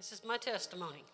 This is my testimony.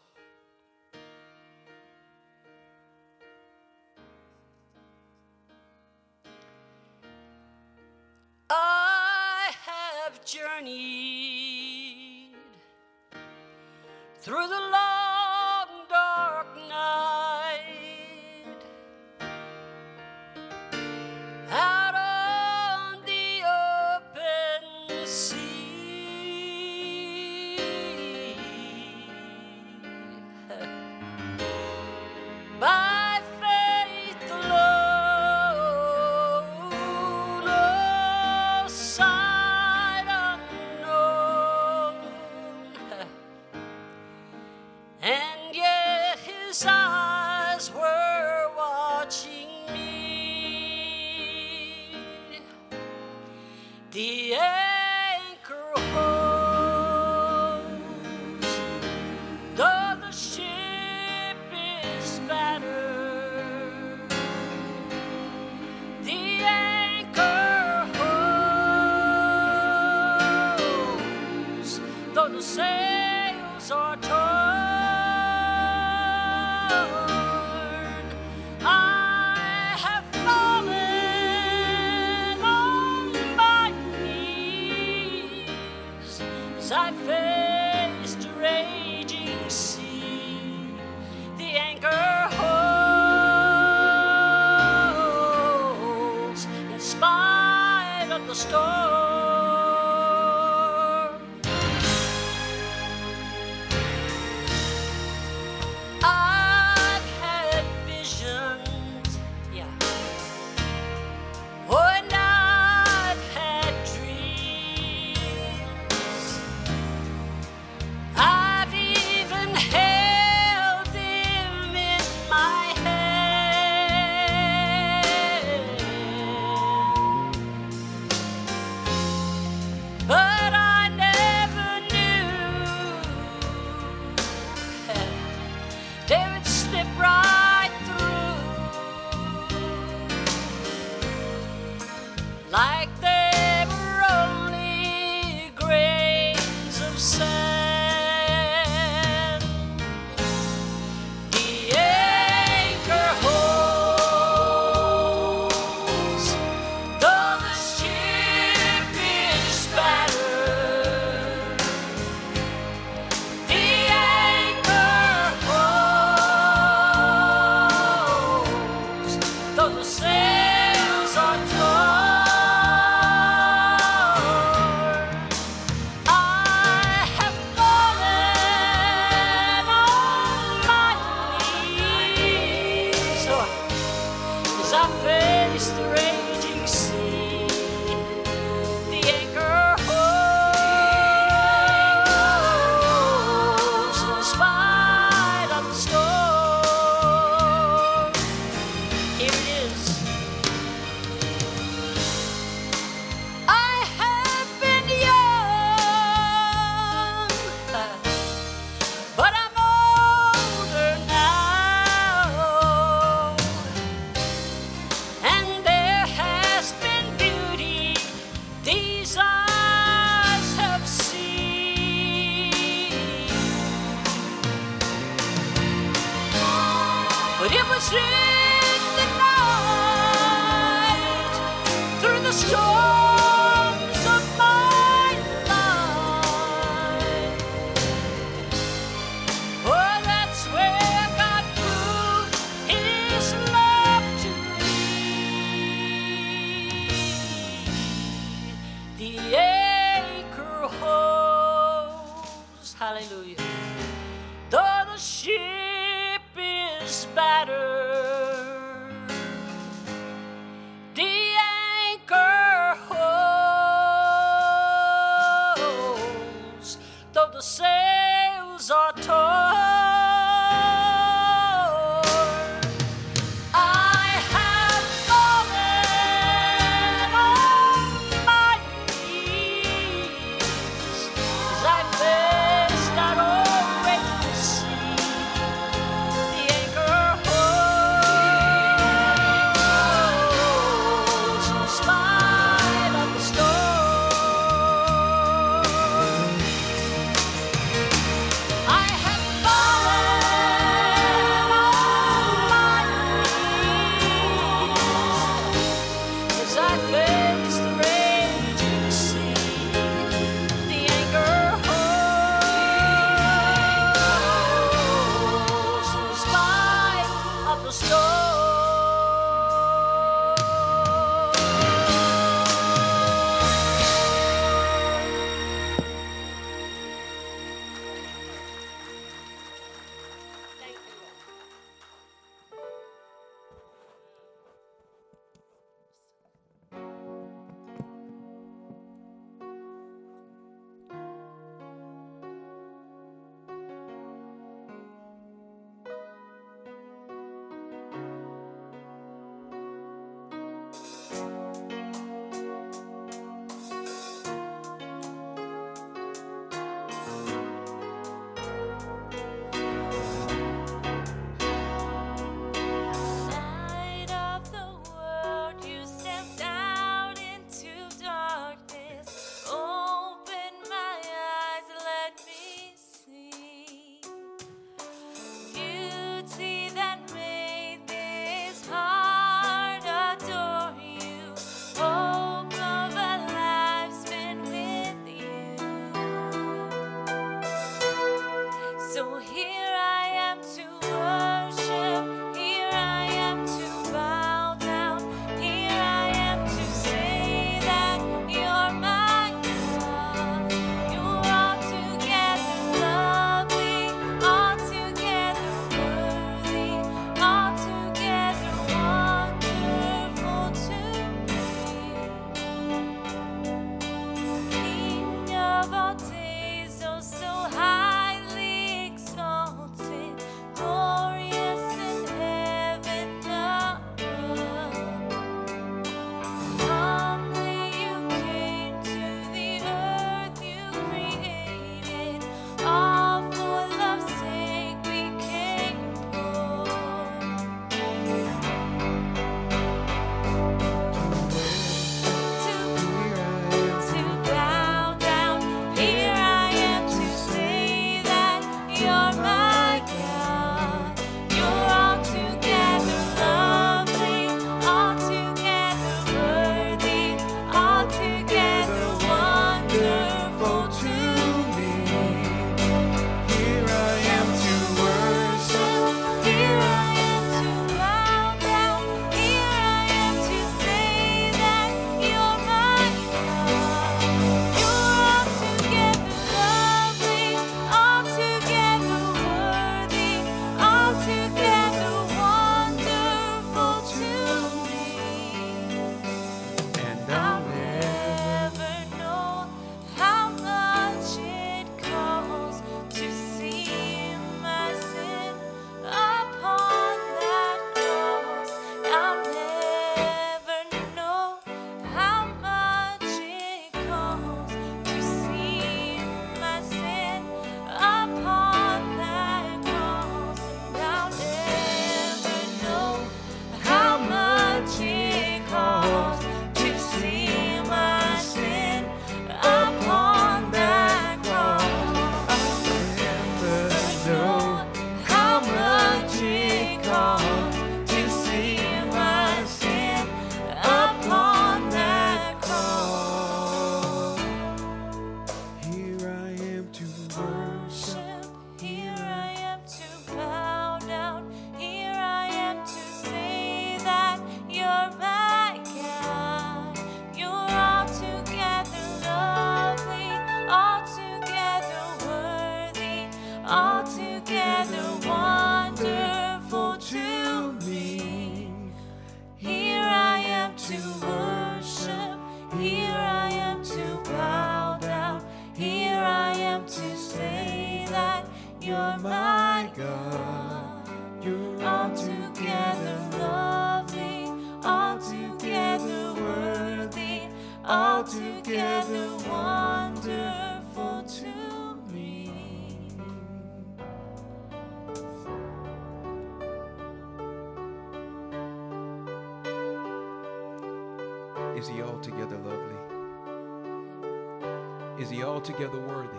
Altogether worthy?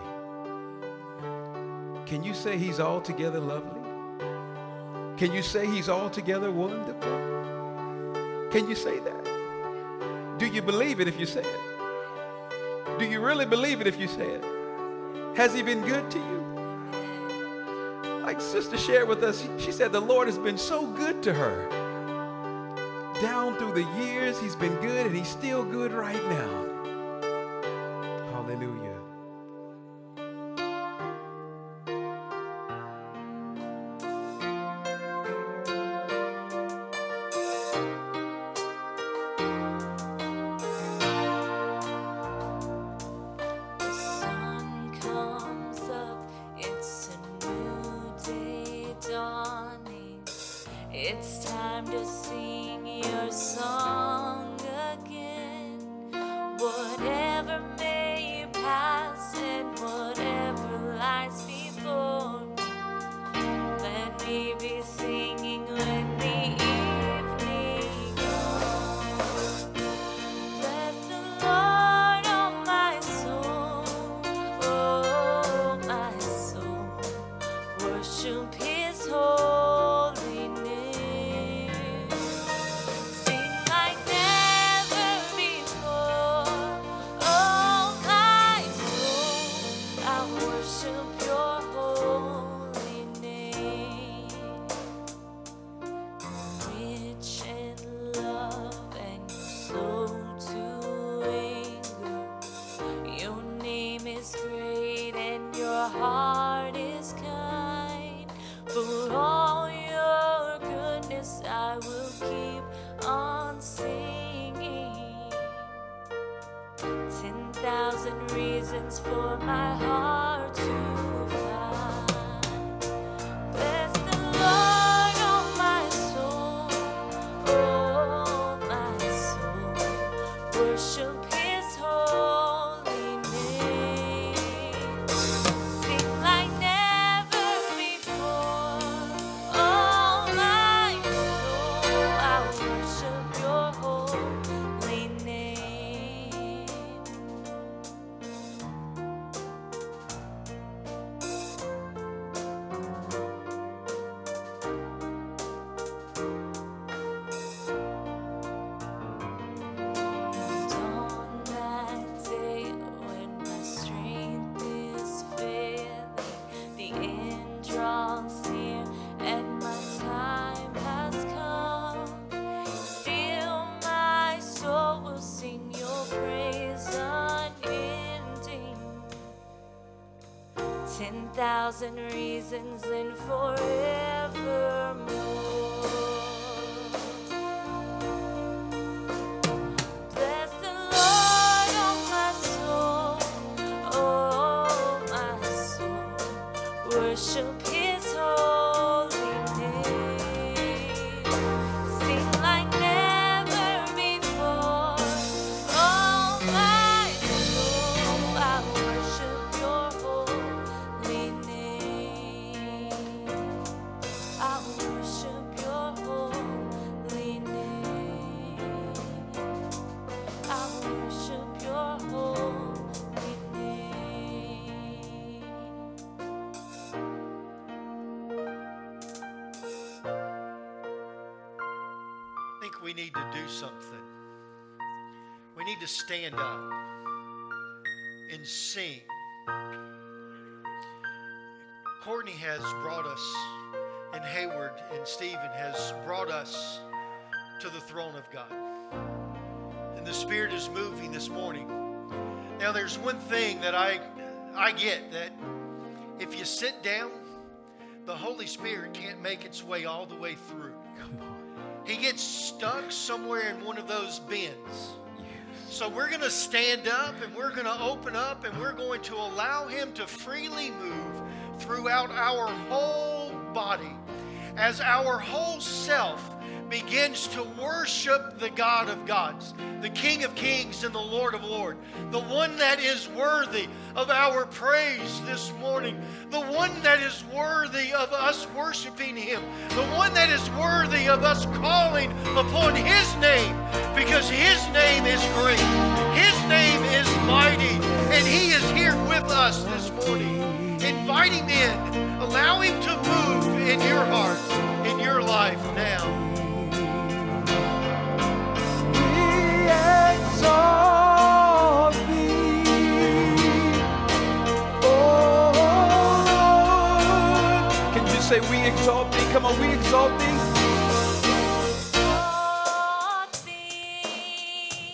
Can you say he's altogether lovely? Can you say he's altogether wonderful? Can you say that? Do you believe it if you say it? Do you really believe it if you say it? Has he been good to you? Like sister shared with us, she said the Lord has been so good to her. Down through the years, he's been good and he's still good right now. It's time to sing your song reasons and forevermore. Stand up and sing. Courtney has brought us, and Hayward and Stephen has brought us to the throne of God. And the Spirit is moving this morning. Now, there's one thing that I, I get that if you sit down, the Holy Spirit can't make its way all the way through. Come on. He gets stuck somewhere in one of those bins. So we're going to stand up and we're going to open up and we're going to allow him to freely move throughout our whole body as our whole self begins to worship the God of gods, the King of kings and the Lord of lords, the one that is worthy of our praise this morning, the one that is worthy of us worshiping him, the one that is worthy of us calling upon his name because his name is great, his name is mighty, and he is here with us this morning. Invite him in, allow him to move in your heart, in your life now. We exalt thee, oh Lord. Can you say we exalt thee? Come on, we exalt thee.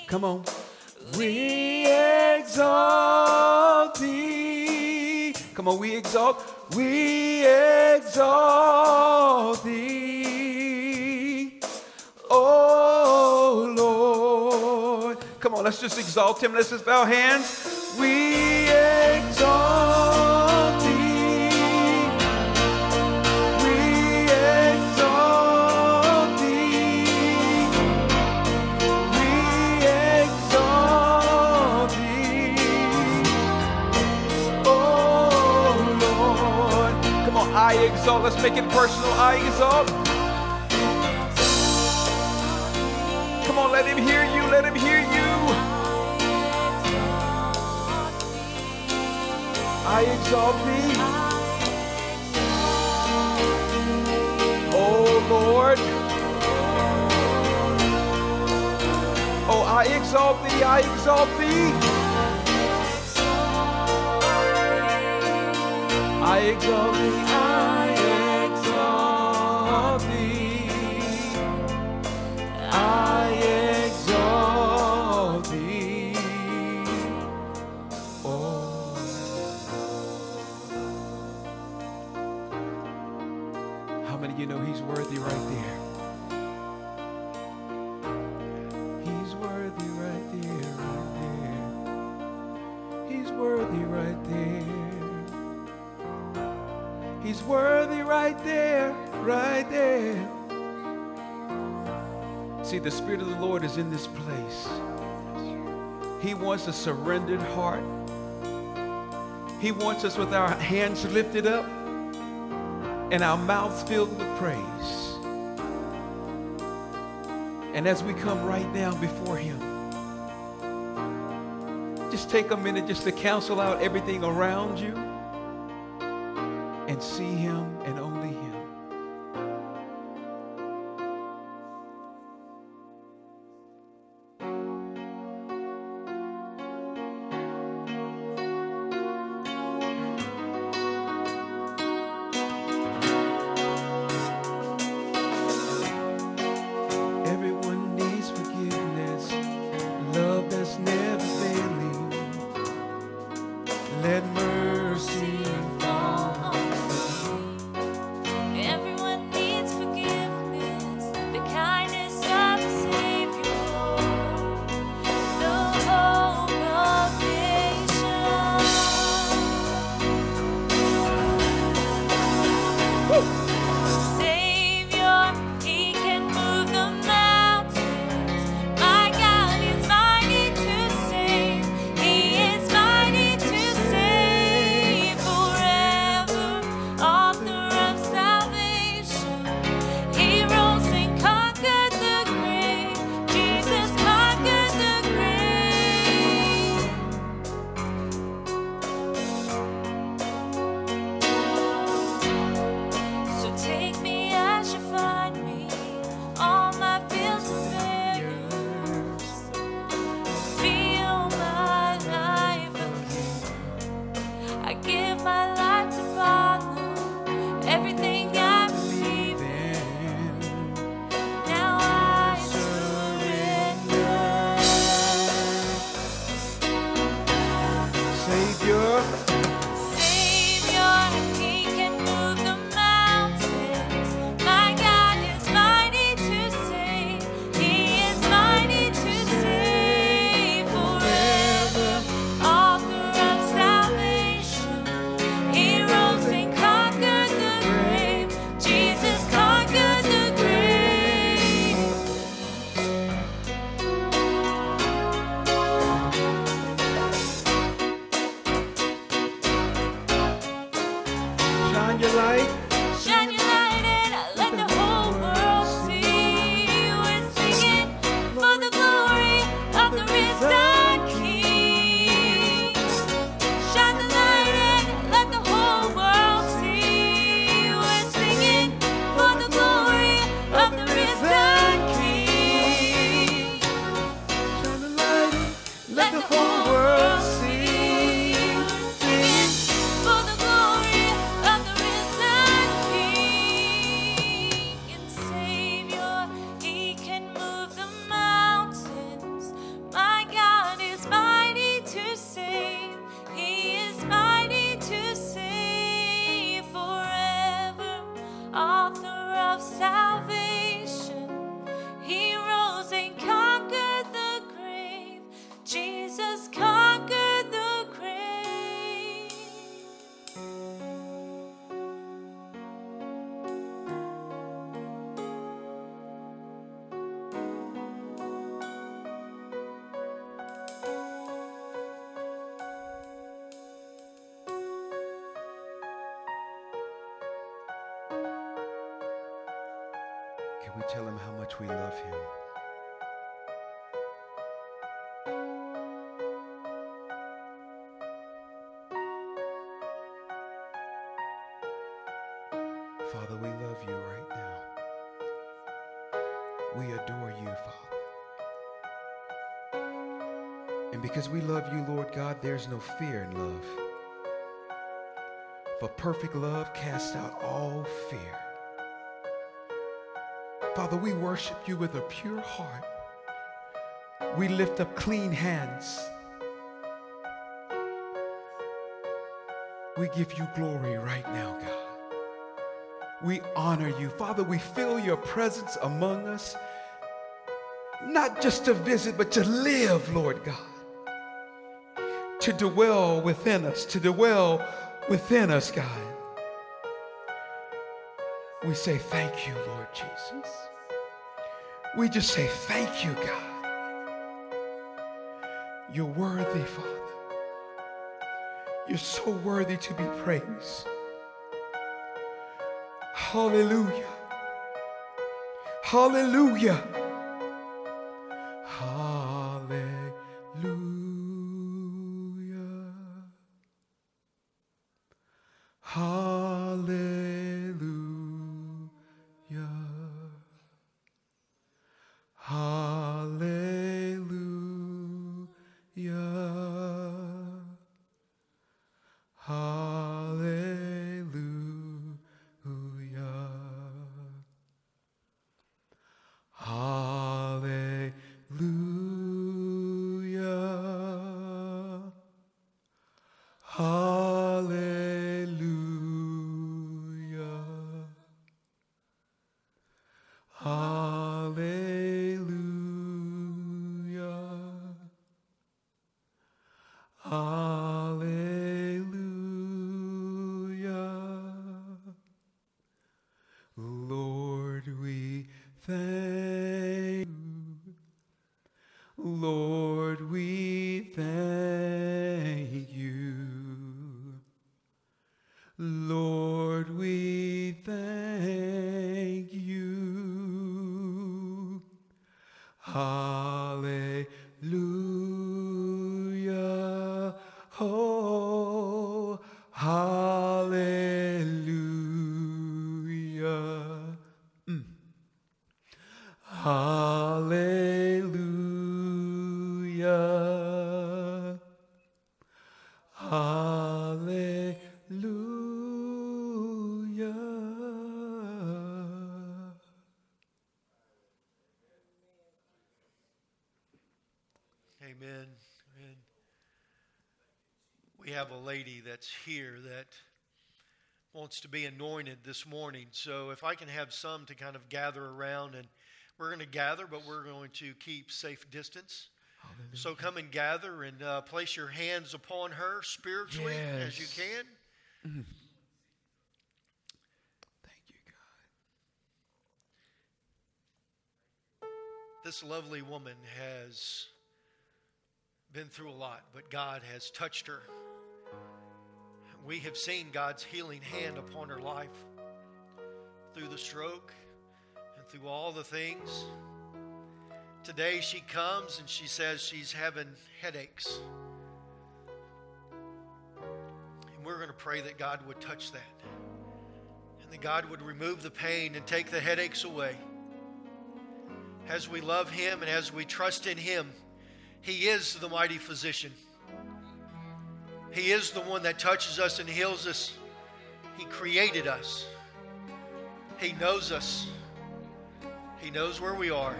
Come on. We exalt thee. Come on, we exalt. We exalt thee. Oh Lord. Come on, let's just exalt him. Let's just bow hands. We exalt I exalt. Let's make it personal. I exalt. Come on, let him hear you. Let him hear you. I exalt thee. Oh Lord. Oh, I exalt thee. I exalt thee. I. I right there. See, the Spirit of the Lord is in this place. He wants a surrendered heart. He wants us with our hands lifted up and our mouths filled with praise. And as we come right now before Him, just take a minute just to cancel out everything around you and see Him and only we love you, Lord God, there's no fear in love. For perfect love casts out all fear. Father, we worship you with a pure heart. We lift up clean hands. We give you glory right now, God. We honor you. Father, we feel your presence among us, not just to visit, but to live, Lord God. To dwell within us, to dwell within us, God. We say thank you, Lord Jesus. We just say thank you, God. You're worthy, Father. You're so worthy to be praised. Hallelujah. Hallelujah. Lord, we that's here that wants to be anointed this morning. So if I can have some to kind of gather around and we're going to gather, but we're going to keep safe distance. So come and gather and uh, place your hands upon her spiritually as you Yes. can. Thank you, God. This lovely woman has been through a lot, but God has touched her. We have seen God's healing hand upon her life through the stroke and through all the things. Today she comes and she says she's having headaches. And we're going to pray that God would touch that. And that God would remove the pain and take the headaches away as we love Him and as we trust in Him, He is the mighty physician. He is the one that touches us and heals us. He created us. He knows us. He knows where we are.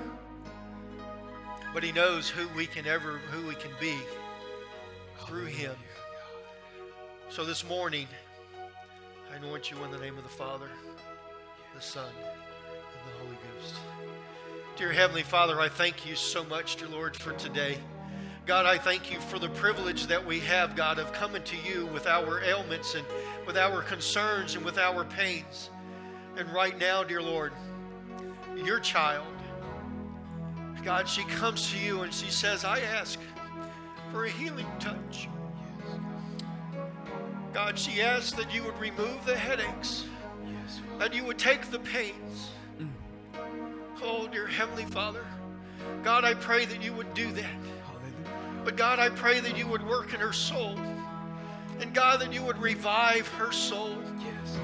But he knows who we can ever who we can be through him. So this morning, I anoint you in the name of the Father, the Son, and the Holy Ghost. Dear Heavenly Father, I thank you so much, dear Lord, for today. God, I thank you for the privilege that we have, God, of coming to you with our ailments and with our concerns and with our pains. And right now, dear Lord, your child, God, she comes to you and she says, I ask for a healing touch. God, she asks that you would remove the headaches, that you would take the pains. Mm. Oh, dear Heavenly Father, God, I pray that you would do that. But God, I pray that you would work in her soul. And God, that you would revive her soul. Yes.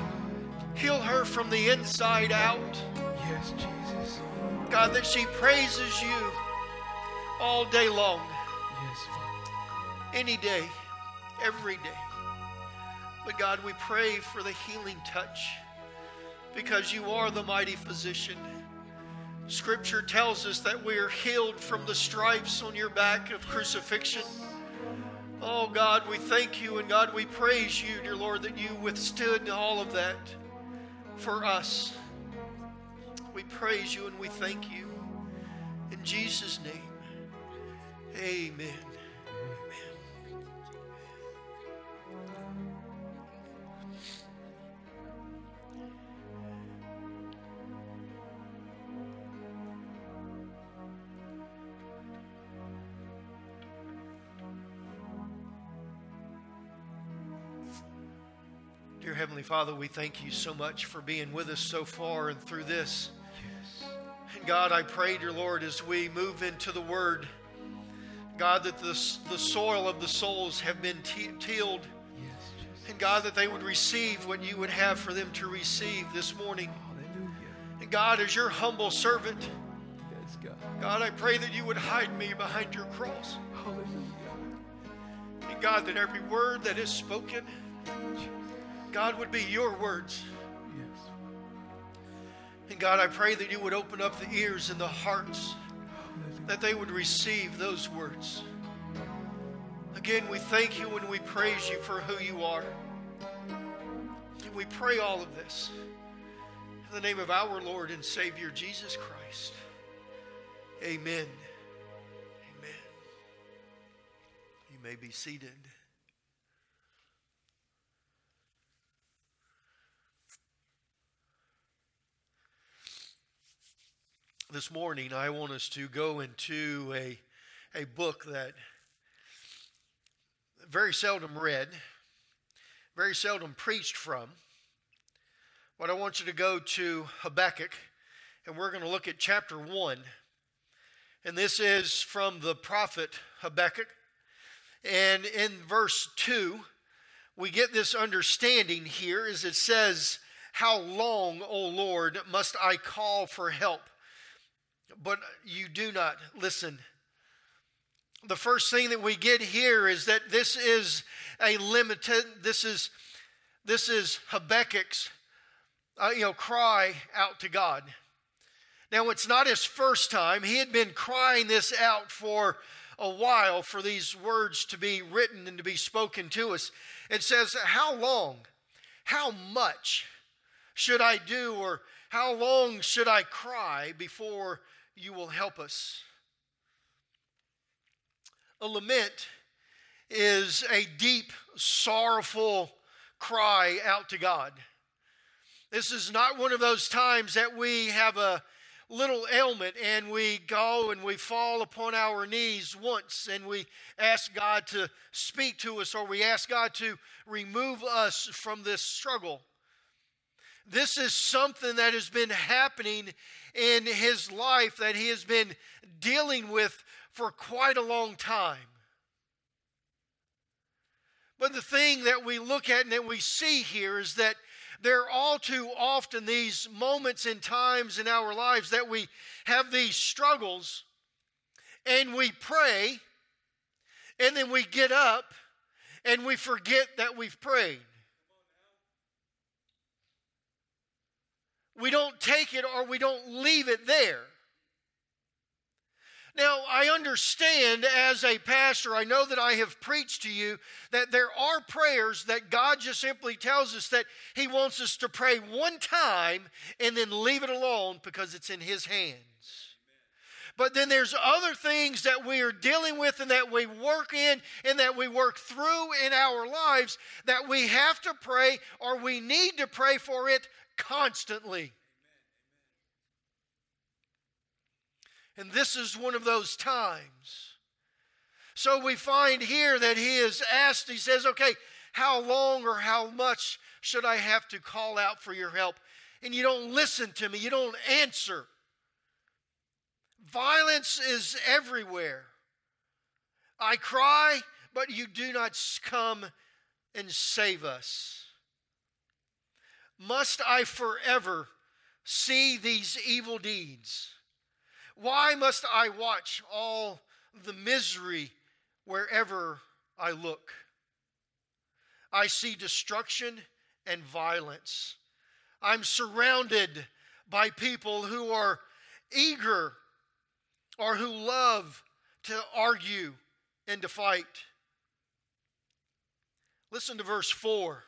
Heal her from the inside out. Yes, Jesus. God, that she praises you all day long, Yes, any day, every day. But God, we pray for the healing touch because you are the mighty physician. Scripture tells us that we are healed from the stripes on your back of crucifixion. Oh God, we thank you and God, we praise you, dear Lord, that you withstood all of that for us. We praise you and we thank you. In Jesus' name, amen. Dear Heavenly Father, we thank you so much for being with us so far and through this. Yes. And God, I pray, dear Lord, as we move into the Word, God, that the, the soil of the souls have been te- tilled. Yes, And God, that they would receive what you would have for them to receive this morning. Hallelujah. And God, as your humble servant, Yes, God. God, I pray that you would hide me behind your cross. Hallelujah. And God, that every word that is spoken, God, would be your words. Yes. And God, I pray that you would open up the ears and the hearts that they would receive those words. Again, we thank you and we praise you for who you are. And we pray all of this in the name of our Lord and Savior Jesus Christ. Amen. Amen. You may be seated. This morning, I want us to go into a, a book that very seldom read, very seldom preached from. But I want you to go to Habakkuk, and we're going to look at chapter 1. And this is from the prophet Habakkuk. And in verse 2, we get this understanding here as it says, How long, O Lord, must I call for help? But you do not listen. The first thing that we get here is that this is a lament, this is this is Habakkuk's uh, you know, cry out to God. Now, it's not his first time. He had been crying this out for a while for these words to be written and to be spoken to us. It says, How long, how much should I do, or how long should I cry before you will help us? A lament is a deep, sorrowful cry out to God. This is not one of those times that we have a little ailment and we go and we fall upon our knees once and we ask God to speak to us or we ask God to remove us from this struggle. This is something that has been happening in his life that he has been dealing with for quite a long time. But the thing that we look at and that we see here is that there are all too often these moments and times in our lives that we have these struggles and we pray and then we get up and we forget that we've prayed. We don't take it or we don't leave it there. Now, I understand as a pastor, I know that I have preached to you that there are prayers that God just simply tells us that He wants us to pray one time and then leave it alone because it's in His hands. But then there's other things that we are dealing with and that we work in and that we work through in our lives that we have to pray or we need to pray for it constantly. And this is one of those times. So we find here that he is asked, he says, okay, how long or how much should I have to call out for your help? And you don't listen to me, you don't answer. Violence is everywhere. I cry, but you do not come and save us. Must I forever see these evil deeds? Why must I watch all the misery wherever I look? I see destruction and violence. I'm surrounded by people who are eager or who love to argue and to fight. Listen to verse 4.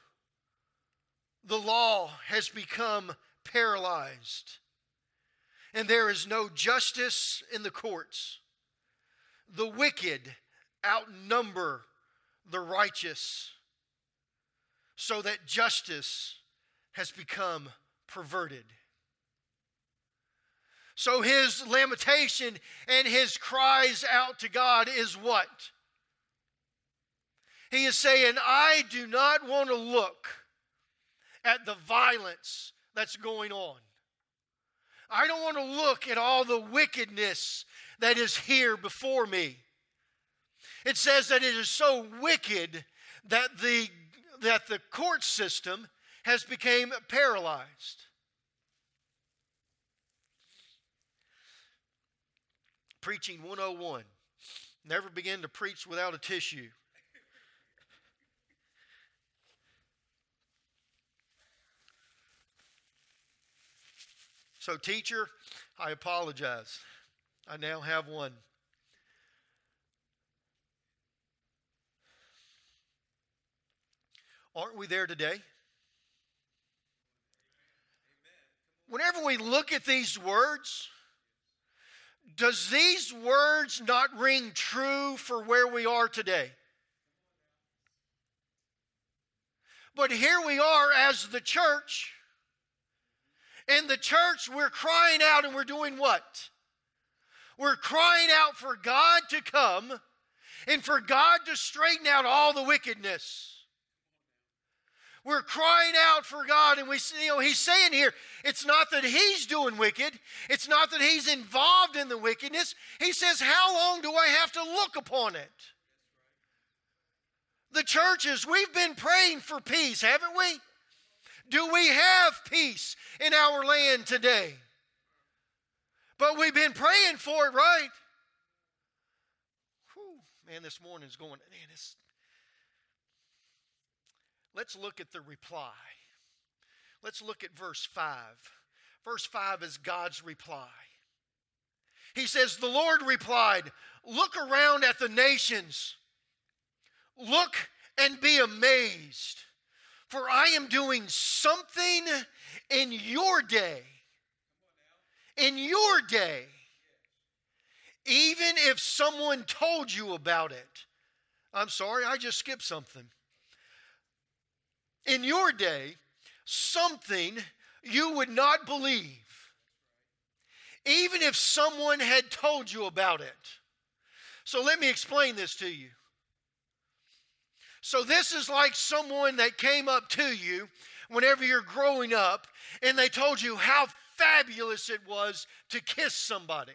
The law has become paralyzed and there is no justice in the courts. The wicked outnumber the righteous, so that justice has become perverted. So his lamentation and his cries out to God is what? He is saying, I do not want to look at the violence that's going on. I don't want to look at all the wickedness that is here before me. It says that it is so wicked that the, that the court system has become paralyzed. Preaching 101. Never begin to preach without a tissue. So, teacher, I apologize. I now have one. Aren't we there today? Whenever we look at these words, does these words not ring true for where we are today? But here we are as the church in the church, we're crying out and we're doing what? We're crying out for God to come and for God to straighten out all the wickedness. We're crying out for God, and we, see you know, He's saying here, it's not that He's doing wicked, it's not that He's involved in the wickedness. He says, How long do I have to look upon it? The churches, we've been praying for peace, haven't we? Do we have peace in our land today? But we've been praying for it, right? Whew, man, this morning is going, man, it's. Let's look at the reply. Let's look at verse 5. Verse 5 is God's reply. He says, The Lord replied, Look around at the nations, look and be amazed. For I am doing something in your day. In your day. Even if someone told you about it. I'm sorry, I just skipped something. In your day, something you would not believe. Even if someone had told you about it. So let me explain this to you. So, this is like someone that came up to you whenever you're growing up and they told you how fabulous it was to kiss somebody.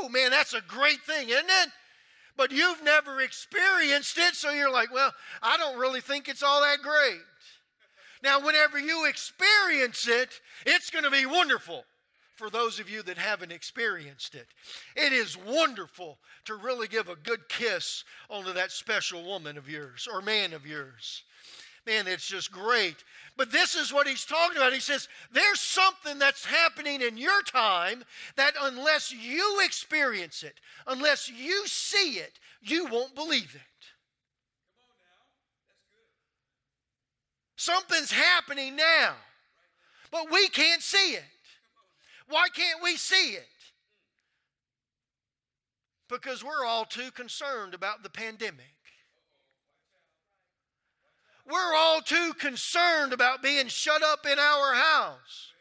Whoo, man, that's a great thing, isn't it? But you've never experienced it, so you're like, well, I don't really think it's all that great. Now, whenever you experience it, it's going to be wonderful for those of you that haven't experienced it. It is wonderful to really give a good kiss onto that special woman of yours or man of yours. Man, it's just great. But this is what he's talking about. He says, There's something that's happening in your time that unless you experience it, unless you see it, you won't believe it. Something's happening now, but we can't see it. Why can't we see it? Because we're all too concerned about the pandemic. We're all too concerned about being shut up in our house.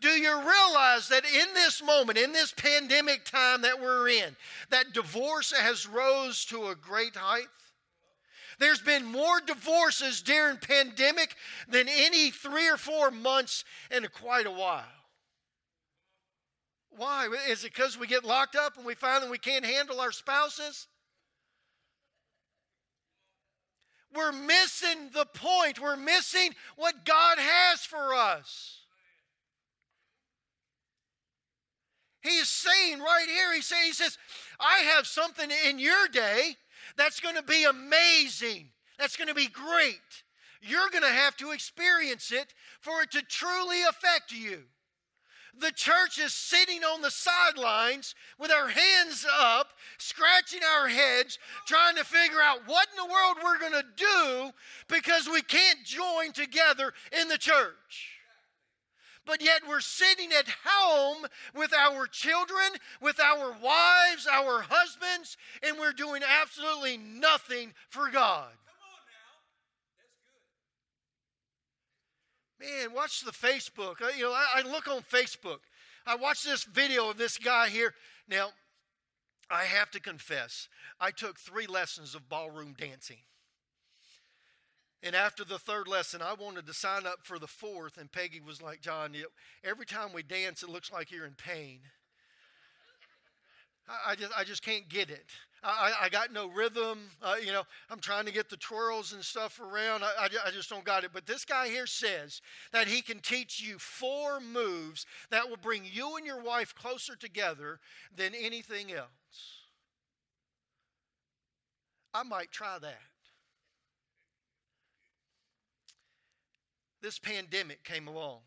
Do you realize that in this moment, in this pandemic time that we're in, that divorce has rose to a great height? There's been more divorces during pandemic than any three or four months in quite a while. Why? Is it because we get locked up and we find that we can't handle our spouses? We're missing the point. We're missing what God has for us. He's saying right here, he, say, he says, I have something in your day that's going to be amazing. That's going to be great. You're going to have to experience it for it to truly affect you. The church is sitting on the sidelines with our hands up, scratching our heads, trying to figure out what in the world we're going to do because we can't join together in the church but yet we're sitting at home with our children, with our wives, our husbands, and we're doing absolutely nothing for God. Man, watch the Facebook. You know, I, I look on Facebook. I watch this video of this guy here. Now, I have to confess, I took three lessons of ballroom dancing. And after the third lesson, I wanted to sign up for the fourth, and Peggy was like, John, every time we dance, it looks like you're in pain. I, I just, I just can't get it. I, I got no rhythm. Uh, you know, I'm trying to get the twirls and stuff around. I, I, I just don't got it. But this guy here says that he can teach you four moves that will bring you and your wife closer together than anything else. I might try that. this pandemic came along.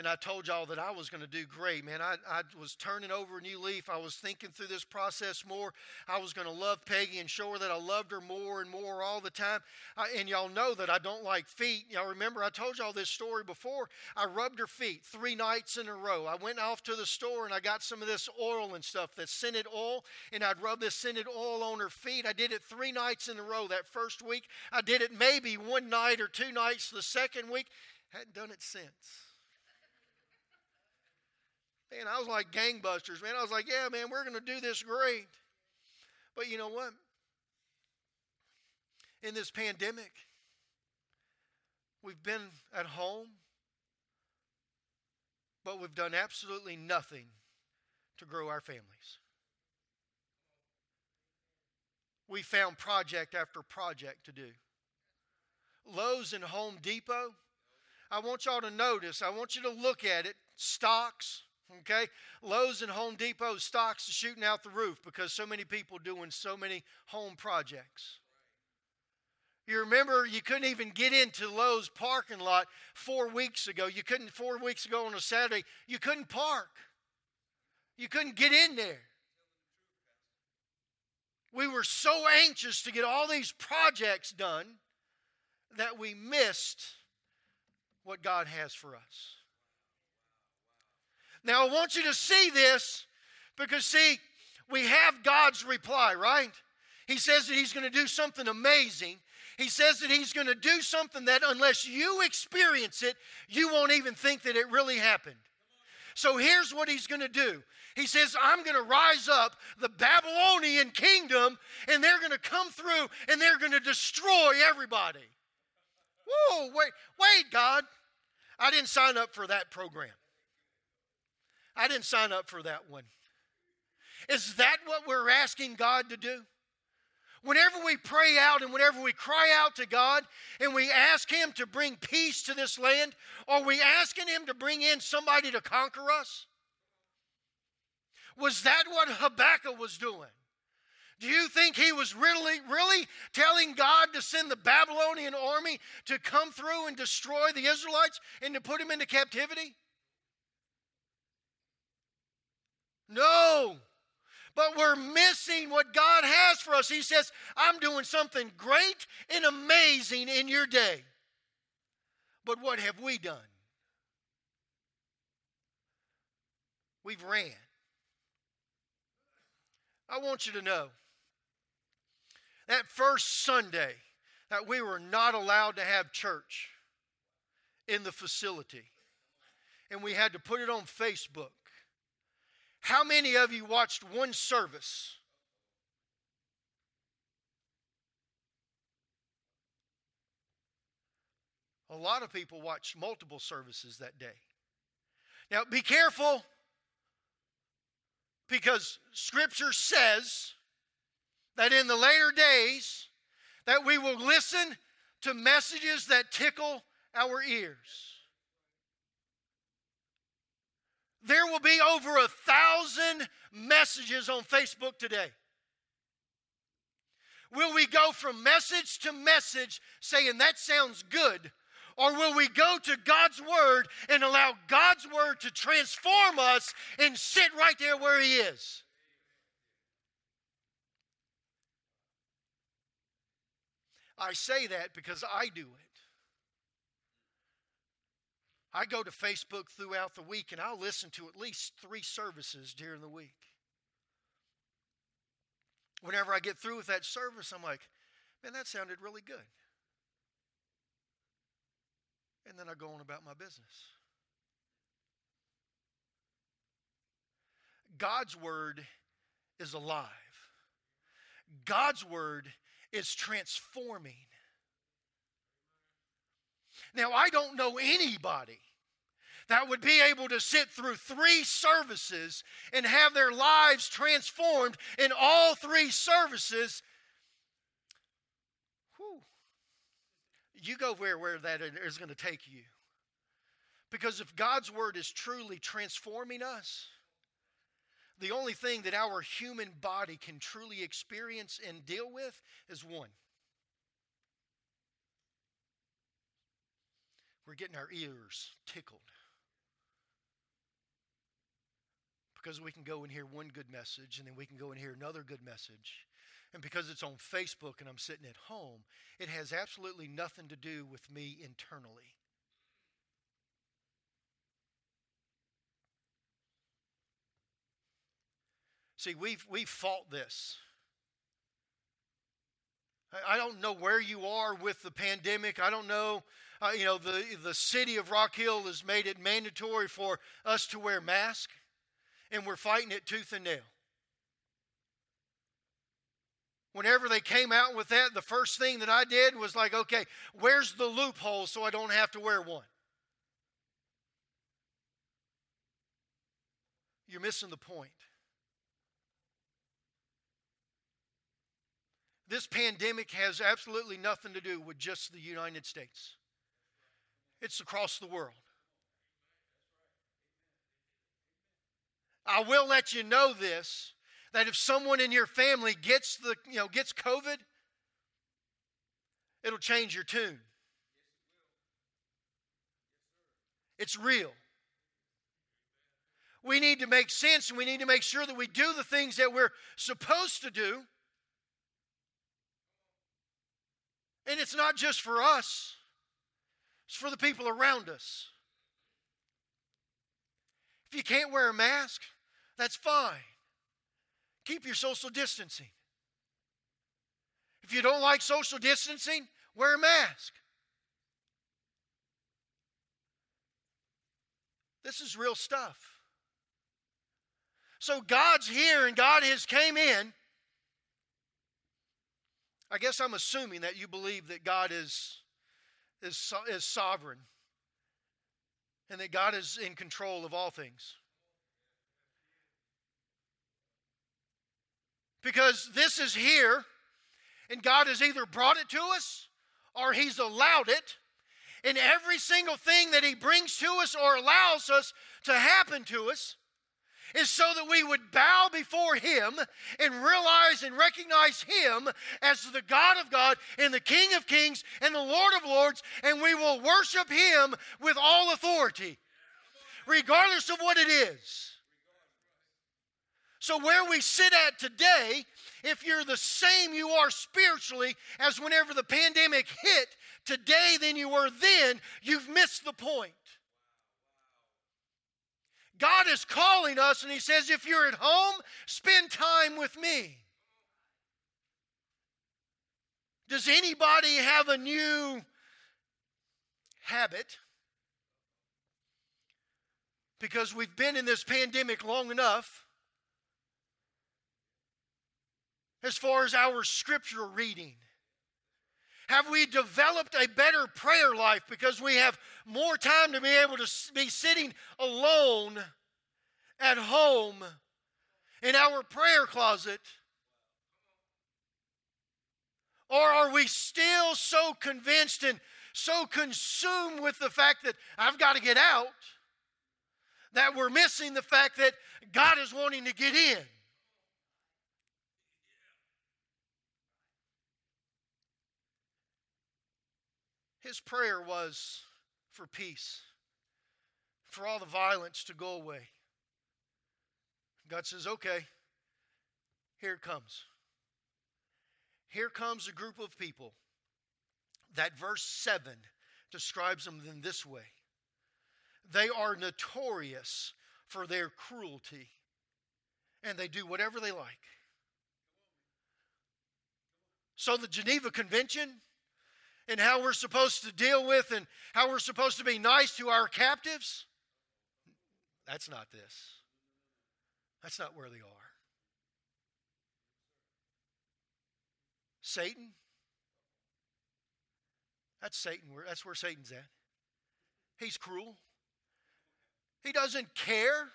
And I told y'all that I was going to do great, man. I, I was turning over a new leaf. I was thinking through this process more. I was going to love Peggy and show her that I loved her more and more all the time. I, and y'all know that I don't like feet. Y'all remember I told y'all this story before. I rubbed her feet three nights in a row. I went off to the store and I got some of this oil and stuff, that scented oil, and I'd rub this scented oil on her feet. I did it three nights in a row that first week. I did it maybe one night or two nights the second week. Hadn't done it since. Man, I was like gangbusters, man. I was like, yeah, man, we're going to do this great. But you know what? In this pandemic, we've been at home, but we've done absolutely nothing to grow our families. We found project after project to do. Lowe's and Home Depot, I want y'all to notice, I want you to look at it, stocks, Okay? Lowe's and Home Depot stocks are shooting out the roof because so many people doing so many home projects. You remember you couldn't even get into Lowe's parking lot four weeks ago. You couldn't, four weeks ago on a Saturday, you couldn't park. You couldn't get in there. We were so anxious to get all these projects done that we missed what God has for us. Now, I want you to see this because, see, we have God's reply, right? He says that He's going to do something amazing. He says that He's going to do something that, unless you experience it, you won't even think that it really happened. So here's what He's going to do He says, I'm going to rise up the Babylonian kingdom, and they're going to come through and they're going to destroy everybody. Whoa, wait, wait, God. I didn't sign up for that program. I didn't sign up for that one. Is that what we're asking God to do? Whenever we pray out and whenever we cry out to God and we ask Him to bring peace to this land, are we asking Him to bring in somebody to conquer us? Was that what Habakkuk was doing? Do you think he was really, really telling God to send the Babylonian army to come through and destroy the Israelites and to put them into captivity? No. But we're missing what God has for us. He says, I'm doing something great and amazing in your day. But what have we done? We've ran. I want you to know that first Sunday that we were not allowed to have church in the facility, and we had to put it on Facebook. How many of you watched one service? A lot of people watched multiple services that day. Now, be careful because Scripture says that in the later days that we will listen to messages that tickle our ears. There will be over a thousand messages on Facebook today. Will we go from message to message saying that sounds good? Or will we go to God's Word and allow God's Word to transform us and sit right there where He is? I say that because I do it. I go to Facebook throughout the week and I'll listen to at least three services during the week. Whenever I get through with that service, I'm like, man, that sounded really good. And then I go on about my business. God's word is alive. God's word is transforming. Now, I don't know anybody that would be able to sit through three services and have their lives transformed in all three services. Whew. You go where, where that is going to take you. Because if God's word is truly transforming us, the only thing that our human body can truly experience and deal with is one. We're getting our ears tickled. Because we can go and hear one good message, and then we can go and hear another good message. And because it's on Facebook and I'm sitting at home, it has absolutely nothing to do with me internally. See, we've, we've fought this. I, don't know where you are with the pandemic. I don't know, uh, you know, the, the city of Rock Hill has made it mandatory for us to wear masks, and we're fighting it tooth and nail. Whenever they came out with that, the first thing that I did was like, okay, where's the loophole so I don't have to wear one? You're missing the point. This pandemic has absolutely nothing to do with just the United States, it's across the world. I will let you know this that if someone in your family gets the you know gets COVID, it'll change your tune. It's real. We need to make sense and we need to make sure that we do the things that we're supposed to do And it's not just for us, it's for the people around us. If you can't wear a mask, that's fine. Keep your social distancing. If you don't like social distancing, wear a mask. This is real stuff. So God's here and God has came in I guess I'm assuming that you believe that God is, is, is sovereign and that God is in control of all things. Because this is here, And God has either brought it to us or He's allowed it. And every single thing that He brings to us or allows us to happen to us is so that we would bow before Him and realize and recognize Him as the God of God and the King of Kings and the Lord of Lords, and we will worship Him with all authority, regardless of what it is. So, where we sit at today, if you're the same you are spiritually as whenever the pandemic hit today than you were then, you've missed the point. God is calling us, and He says, if you're at home, spend time with me. Does anybody have a new habit? Because we've been in this pandemic long enough as far as our scripture reading? Have we developed a better prayer life because we have more time to be able to be sitting alone at home in our prayer closet? Or are we still so convinced and so consumed with the fact that I've got to get out that we're missing the fact that God is wanting to get in? His prayer was for peace, for all the violence to go away. God says, okay, here it comes. Here comes a group of people that verse 7 describes them in this way they are notorious for their cruelty, and they do whatever they like. So, the Geneva Convention and how we're supposed to deal with and how we're supposed to be nice to our captives. That's not this. That's not where they are. Satan. That's Satan. That's where Satan's at. He's cruel. He doesn't care.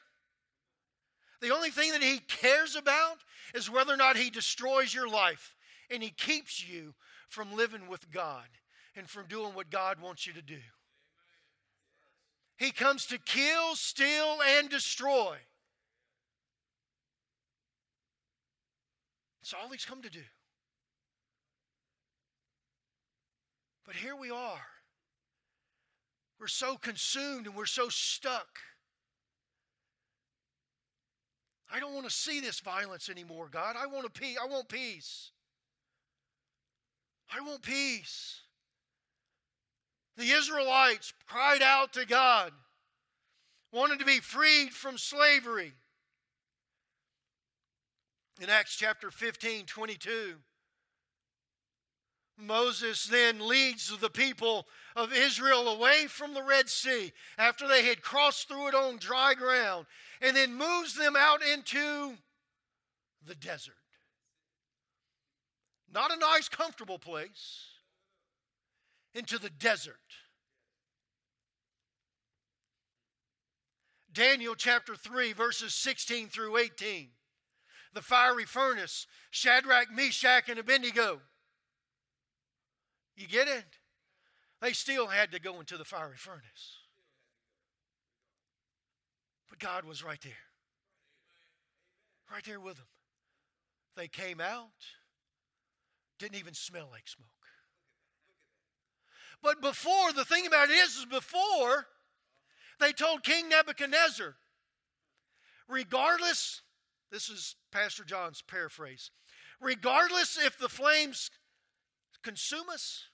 The only thing that he cares about is whether or not he destroys your life and he keeps you from living with God and from doing what God wants you to do. He comes to kill, steal, and destroy. That's all he's come to do. But here we are. We're so consumed and we're so stuck. I don't want to see this violence anymore, God. I want a peace. I want peace. I want peace. The Israelites cried out to God, wanted to be freed from slavery. In Acts chapter 15, 22, Moses then leads the people of Israel away from the Red Sea after they had crossed through it on dry ground and then moves them out into the desert. Not a nice, comfortable place into the desert. Daniel chapter 3, verses 16 through 18. The fiery furnace, Shadrach, Meshach, and Abednego. You get it? They still had to go into the fiery furnace. But God was right there. Right there with them. They came out, didn't even smell like smoke. But before, the thing about it is, is before they told King Nebuchadnezzar, regardless, this is Pastor John's paraphrase, regardless if the flames consume us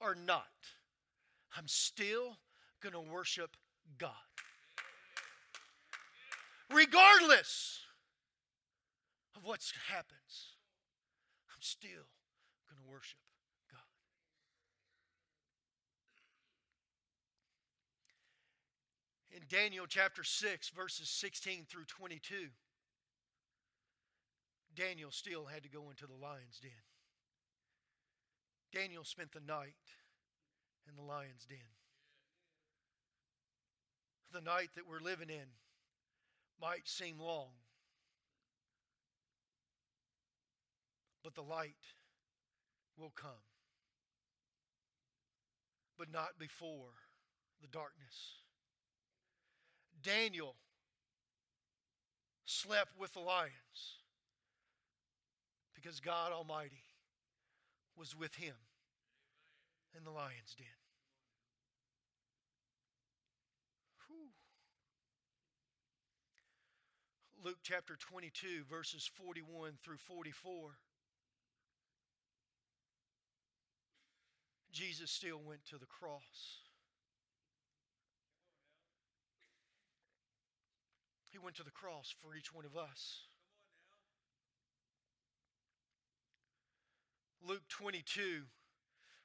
or not, I'm still going to worship God. Regardless of what happens, I'm still going to worship in Daniel chapter 6, verses 16 through 22, Daniel still had to go into the lion's den. Daniel spent the night in the lion's den. The night that we're living in might seem long, but the light will come, but not before the darkness. Daniel slept with the lions because God Almighty was with him in the lion's den. Whew. Luke chapter 22, verses 41 through 44. Jesus still went to the cross. He went to the cross for each one of us. Luke 22,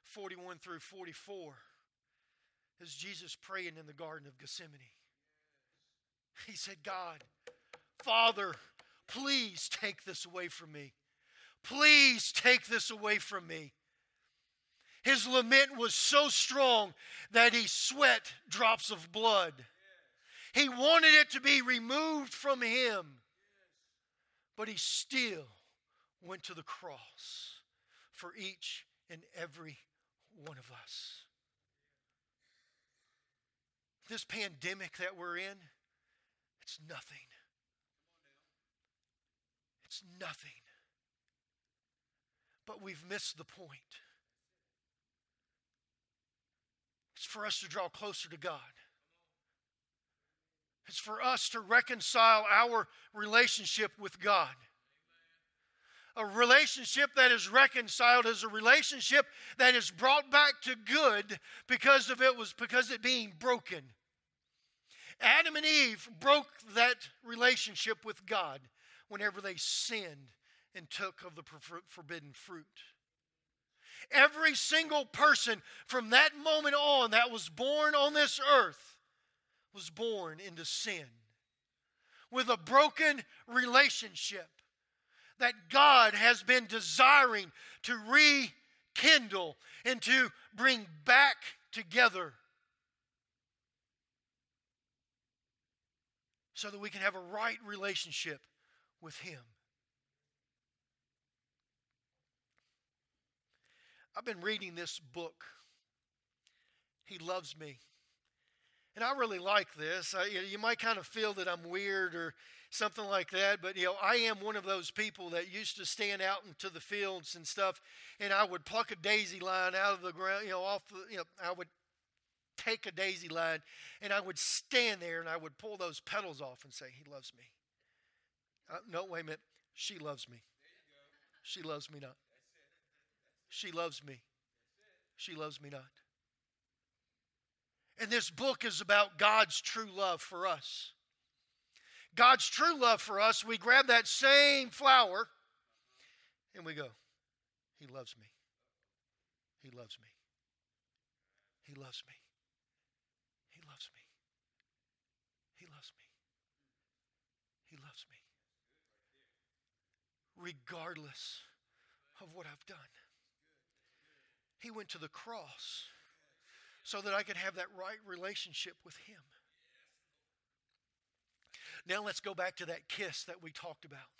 41 through 44, is Jesus praying in the Garden of Gethsemane. He said, God, Father, please take this away from me. Please take this away from me. His lament was so strong that he sweat drops of blood. He wanted it to be removed from him, but he still went to the cross for each and every one of us. This pandemic that we're in, it's nothing. It's nothing. But we've missed the point. It's for us to draw closer to God. It's for us to reconcile our relationship with God. A relationship that is reconciled is a relationship that is brought back to good because of it was because it being broken. Adam and Eve broke that relationship with God whenever they sinned and took of the forbidden fruit. Every single person from that moment on that was born on this earth was born into sin with a broken relationship that God has been desiring to rekindle and to bring back together so that we can have a right relationship with Him. I've been reading this book. He loves me. And I really like this. I, you might kind of feel that I'm weird or something like that, but you know, I am one of those people that used to stand out into the fields and stuff, and I would pluck a daisy line out of the ground, you know, off the, you know, I would take a daisy line and I would stand there and I would pull those petals off and say, He loves me. Uh, no, wait a minute. She loves me. She loves me not. She loves me. She loves me not. And this book is about God's true love for us. God's true love for us, we grab that same flower and we go, He loves me. He loves me. He loves me. He loves me. He loves me. He loves me. Regardless of what I've done, He went to the cross so that I could have that right relationship with Him. Now let's go back to that kiss that we talked about.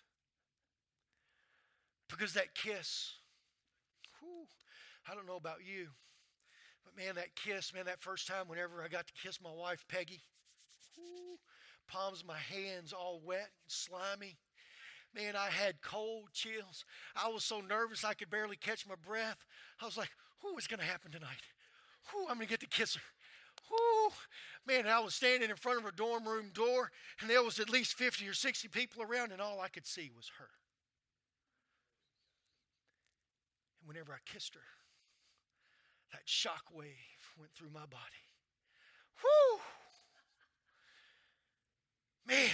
Because that kiss, whew, I don't know about you, but man, that kiss, man, that first time whenever I got to kiss my wife, Peggy, whew, palms of my hands all wet, and slimy. Man, I had cold chills. I was so nervous I could barely catch my breath. I was like, "Who is going to happen tonight? Whew, I'm going to get to kiss her. Whew. Man, I was standing in front of her dorm room door, and there was at least 50 or 60 people around, and all I could see was her. And whenever I kissed her, that shock wave went through my body. Whew! Man,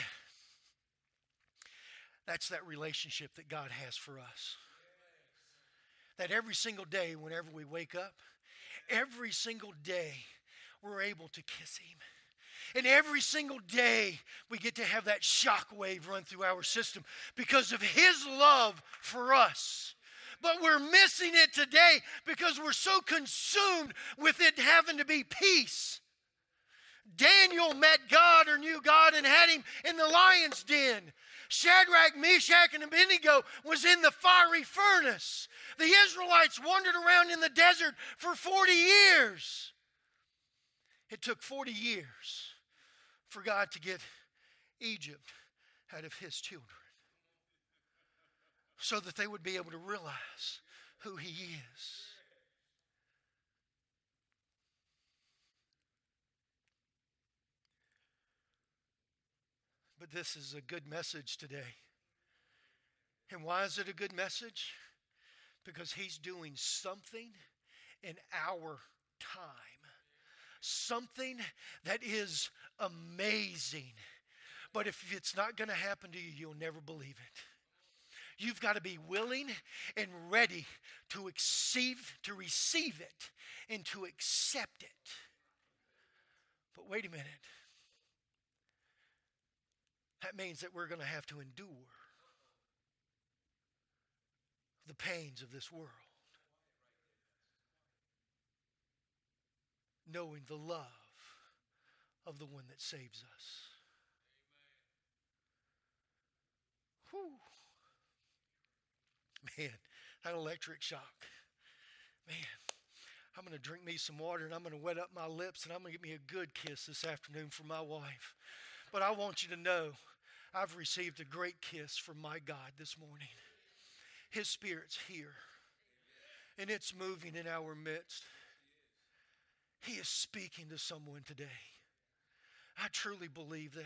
that's that relationship that God has for us. That every single day, whenever we wake up, every single day we're able to kiss Him. And every single day we get to have that shock wave run through our system because of His love for us. But we're missing it today because we're so consumed with it having to be peace. Daniel met God or knew God and had him in the lion's den. Shadrach, Meshach, and Abednego was in the fiery furnace. The Israelites wandered around in the desert for 40 years. It took 40 years for God to get Egypt out of his children so that they would be able to realize who he is. This is a good message today. And why is it a good message? Because he's doing something in our time, something that is amazing. But if it's not going to happen to you, you'll never believe it. You've got to be willing and ready to receive, to receive it and to accept it. But wait a minute. That means that we're going to have to endure the pains of this world, knowing the love of the one that saves us. Whew. Man, that electric shock. Man, I'm going to drink me some water and I'm going to wet up my lips and I'm going to get me a good kiss this afternoon for my wife. But I want you to know I've received a great kiss from my God this morning. His Spirit's here, and it's moving in our midst. He is speaking to someone today. I truly believe that.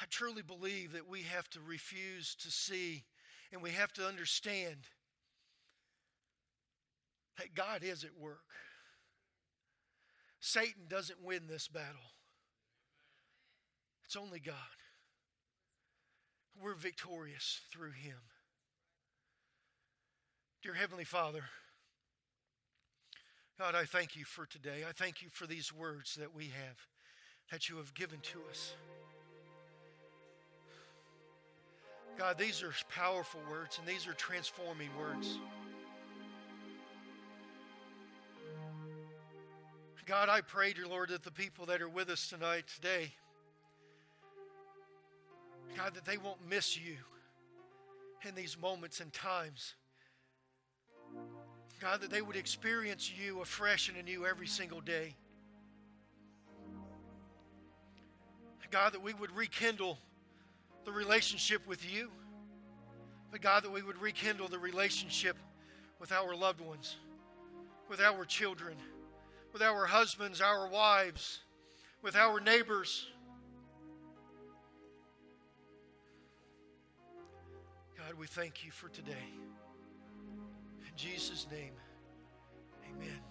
I truly believe that we have to refuse to see and we have to understand that God is at work. Satan doesn't win this battle. It's only God. We're victorious through Him. Dear Heavenly Father, God, I thank you for today. I thank you for these words that we have, that you have given to us. God, these are powerful words and these are transforming words. God, I pray, dear Lord, that the people that are with us tonight, today, God, that they won't miss you in these moments and times. God, that they would experience you afresh and anew every single day. God, that we would rekindle the relationship with you. But God, that we would rekindle the relationship with our loved ones, with our children, with our husbands, our wives, with our neighbors. we thank you for today. In Jesus' name, amen.